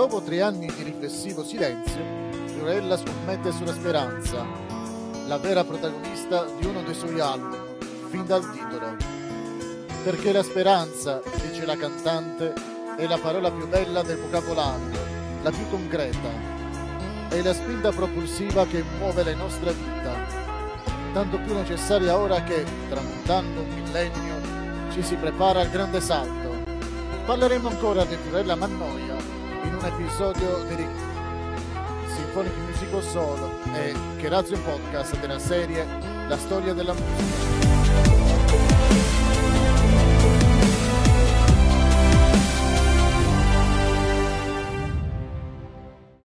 dopo tre anni di riflessivo silenzio, Fiorella scommette sulla speranza, la vera protagonista di uno dei suoi album, fin dal titolo. Perché la speranza, dice la cantante, è la parola più bella del vocabolario, la più concreta. È la spinta propulsiva che muove le nostre vita, tanto più necessaria ora che, tramontando un millennio, ci si prepara al grande salto. Parleremo ancora di Fiorella Mannoia in un episodio di Symphonic Musical Solo e Cherazio Podcast della serie La storia della musica.